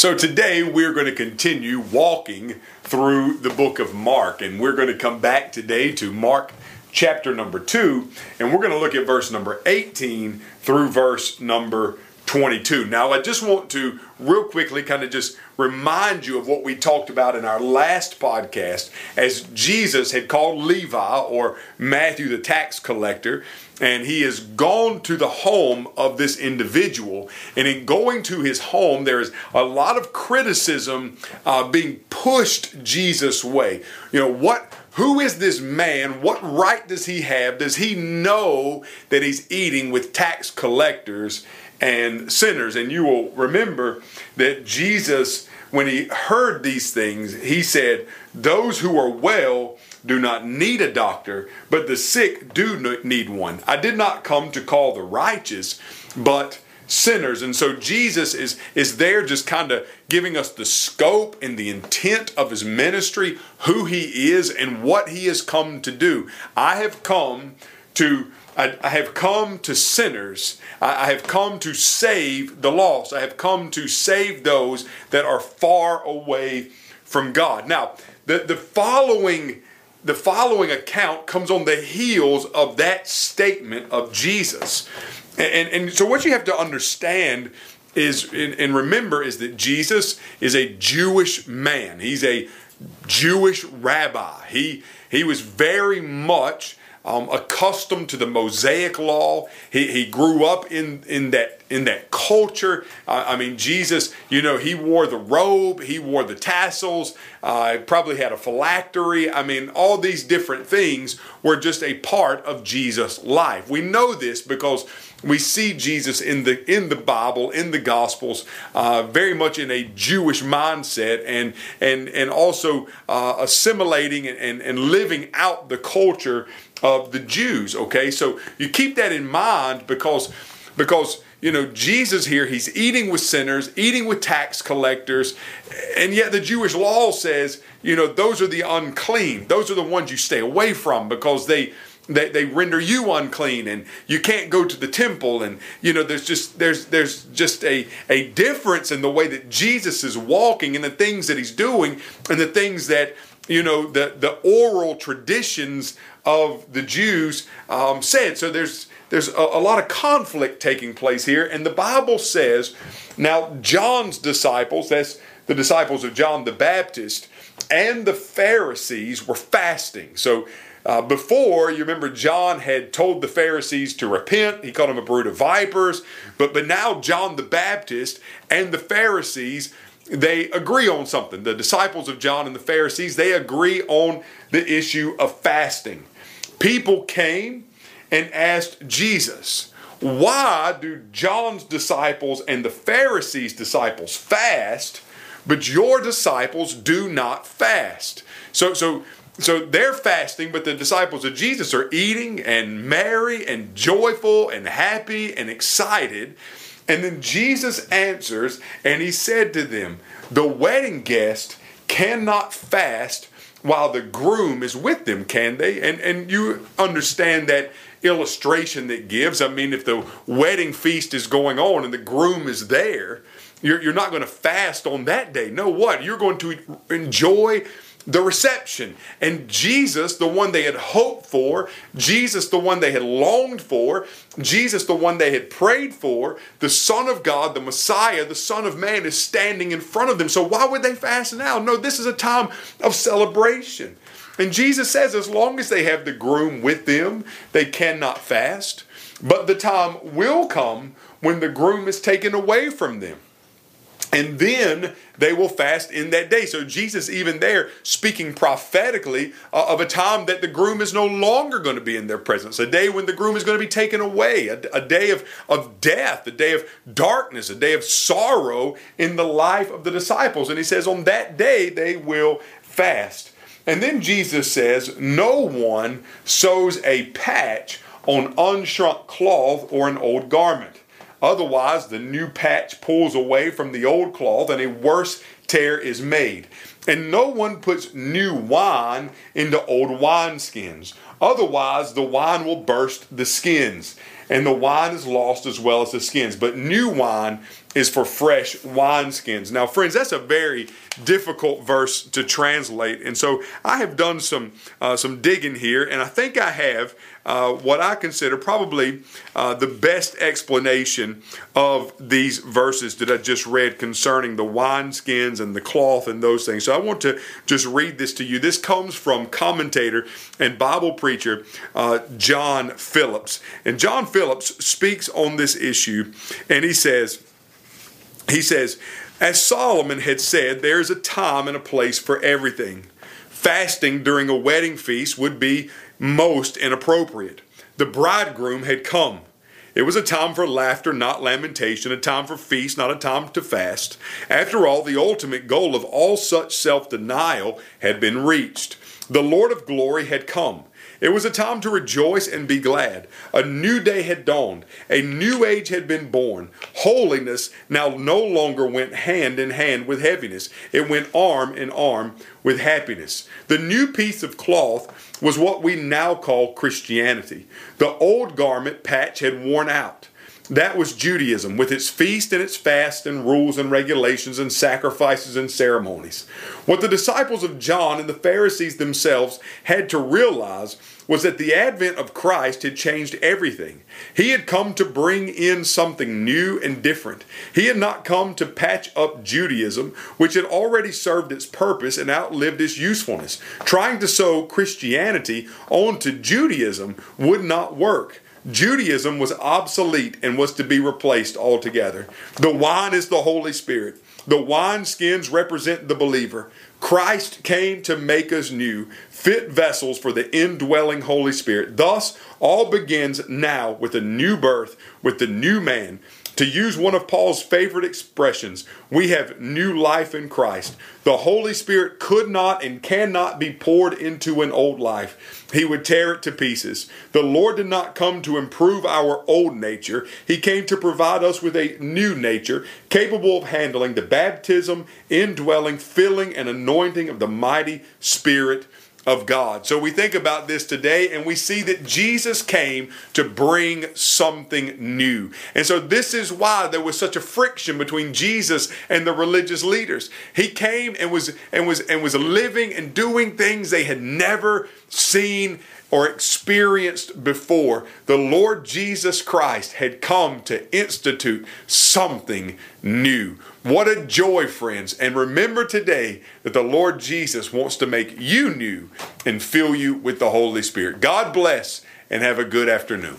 So today we're going to continue walking through the book of Mark, and we're going to come back today to Mark chapter number 2, and we're going to look at verse number 18 through verse number 22. Now, I just want to real quickly kind of just remind you of what we talked about in our last podcast as Jesus had called Levi or Matthew the tax collector and he has gone to the home of this individual. And in going to his home, there is a lot of criticism uh, being pushed Jesus' way. You know, what who is this man? What right does he have? Does he know that he's eating with tax collectors and sinners? And you will remember that Jesus, when he heard these things, he said, Those who are well do not need a doctor, but the sick do need one. I did not come to call the righteous, but sinners. And so Jesus is, is there just kind of giving us the scope and the intent of his ministry, who he is, and what he has come to do. I have come to I, I have come to sinners. I, I have come to save the lost. I have come to save those that are far away from God. Now, the, the following the following account comes on the heels of that statement of Jesus. And, and, so, what you have to understand is, and remember, is that Jesus is a Jewish man. He's a Jewish rabbi. He, he was very much um, accustomed to the Mosaic law. He, he grew up in, in that in that culture. Uh, I mean, Jesus, you know, he wore the robe, he wore the tassels, uh, probably had a phylactery. I mean, all these different things were just a part of Jesus' life. We know this because we see Jesus in the in the Bible, in the Gospels, uh, very much in a Jewish mindset, and and and also uh, assimilating and, and, and living out the culture of the Jews. Okay, so you keep that in mind because because you know Jesus here he's eating with sinners, eating with tax collectors, and yet the Jewish law says you know those are the unclean. Those are the ones you stay away from because they they, they render you unclean and you can't go to the temple and you know there's just there's there's just a a difference in the way that Jesus is walking and the things that he's doing and the things that you know the the oral traditions of the Jews um, said. So there's there's a, a lot of conflict taking place here, and the Bible says now John's disciples, that's the disciples of John the Baptist, and the Pharisees were fasting. So uh, before, you remember John had told the Pharisees to repent. He called them a brood of vipers. But, but now John the Baptist and the Pharisees they agree on something. The disciples of John and the Pharisees, they agree on the issue of fasting. People came and asked Jesus, why do John's disciples and the Pharisees' disciples fast, but your disciples do not fast? So, so, so they're fasting, but the disciples of Jesus are eating and merry and joyful and happy and excited. And then Jesus answers, and he said to them, The wedding guest cannot fast while the groom is with them, can they? And, and you understand that illustration that gives. I mean, if the wedding feast is going on and the groom is there, you're, you're not going to fast on that day. No, what? You're going to enjoy the reception. And Jesus, the one they had hoped for, Jesus, the one they had longed for, Jesus, the one they had prayed for, the Son of God, the Messiah, the Son of Man, is standing in front of them. So why would they fast now? No, this is a time of celebration. And Jesus says, as long as they have the groom with them, they cannot fast. But the time will come when the groom is taken away from them. And then they will fast in that day. So Jesus, even there, speaking prophetically uh, of a time that the groom is no longer going to be in their presence, a day when the groom is going to be taken away, a, a day of, of death, a day of darkness, a day of sorrow in the life of the disciples. And he says, on that day they will fast. And then Jesus says, No one sews a patch on unshrunk cloth or an old garment. Otherwise, the new patch pulls away from the old cloth and a worse tear is made. And no one puts new wine into old wineskins. Otherwise, the wine will burst the skins. and the wine is lost as well as the skins. But new wine is for fresh wineskins. Now, friends, that's a very difficult verse to translate, and so I have done some uh, some digging here, and I think I have uh, what I consider probably uh, the best explanation of these verses that I just read concerning the wineskins and the cloth and those things. So I want to just read this to you. This comes from commentator and Bible preacher uh, John Phillips, and John Phillips speaks on this issue, and he says. He says, as Solomon had said, there is a time and a place for everything. Fasting during a wedding feast would be most inappropriate. The bridegroom had come. It was a time for laughter, not lamentation, a time for feast, not a time to fast. After all, the ultimate goal of all such self denial had been reached. The Lord of glory had come. It was a time to rejoice and be glad. A new day had dawned. A new age had been born. Holiness now no longer went hand in hand with heaviness, it went arm in arm with happiness. The new piece of cloth was what we now call Christianity. The old garment patch had worn out. That was Judaism, with its feast and its fast and rules and regulations and sacrifices and ceremonies. What the disciples of John and the Pharisees themselves had to realize was that the advent of Christ had changed everything. He had come to bring in something new and different. He had not come to patch up Judaism, which had already served its purpose and outlived its usefulness. Trying to sew Christianity onto Judaism would not work. Judaism was obsolete and was to be replaced altogether. The wine is the Holy Spirit. The wineskins represent the believer. Christ came to make us new, fit vessels for the indwelling Holy Spirit. Thus, all begins now with a new birth, with the new man. To use one of Paul's favorite expressions, we have new life in Christ. The Holy Spirit could not and cannot be poured into an old life. He would tear it to pieces. The Lord did not come to improve our old nature, He came to provide us with a new nature capable of handling the baptism, indwelling, filling, and anointing of the mighty Spirit of God. So we think about this today and we see that Jesus came to bring something new. And so this is why there was such a friction between Jesus and the religious leaders. He came and was and was and was living and doing things they had never seen or experienced before, the Lord Jesus Christ had come to institute something new. What a joy, friends. And remember today that the Lord Jesus wants to make you new and fill you with the Holy Spirit. God bless and have a good afternoon.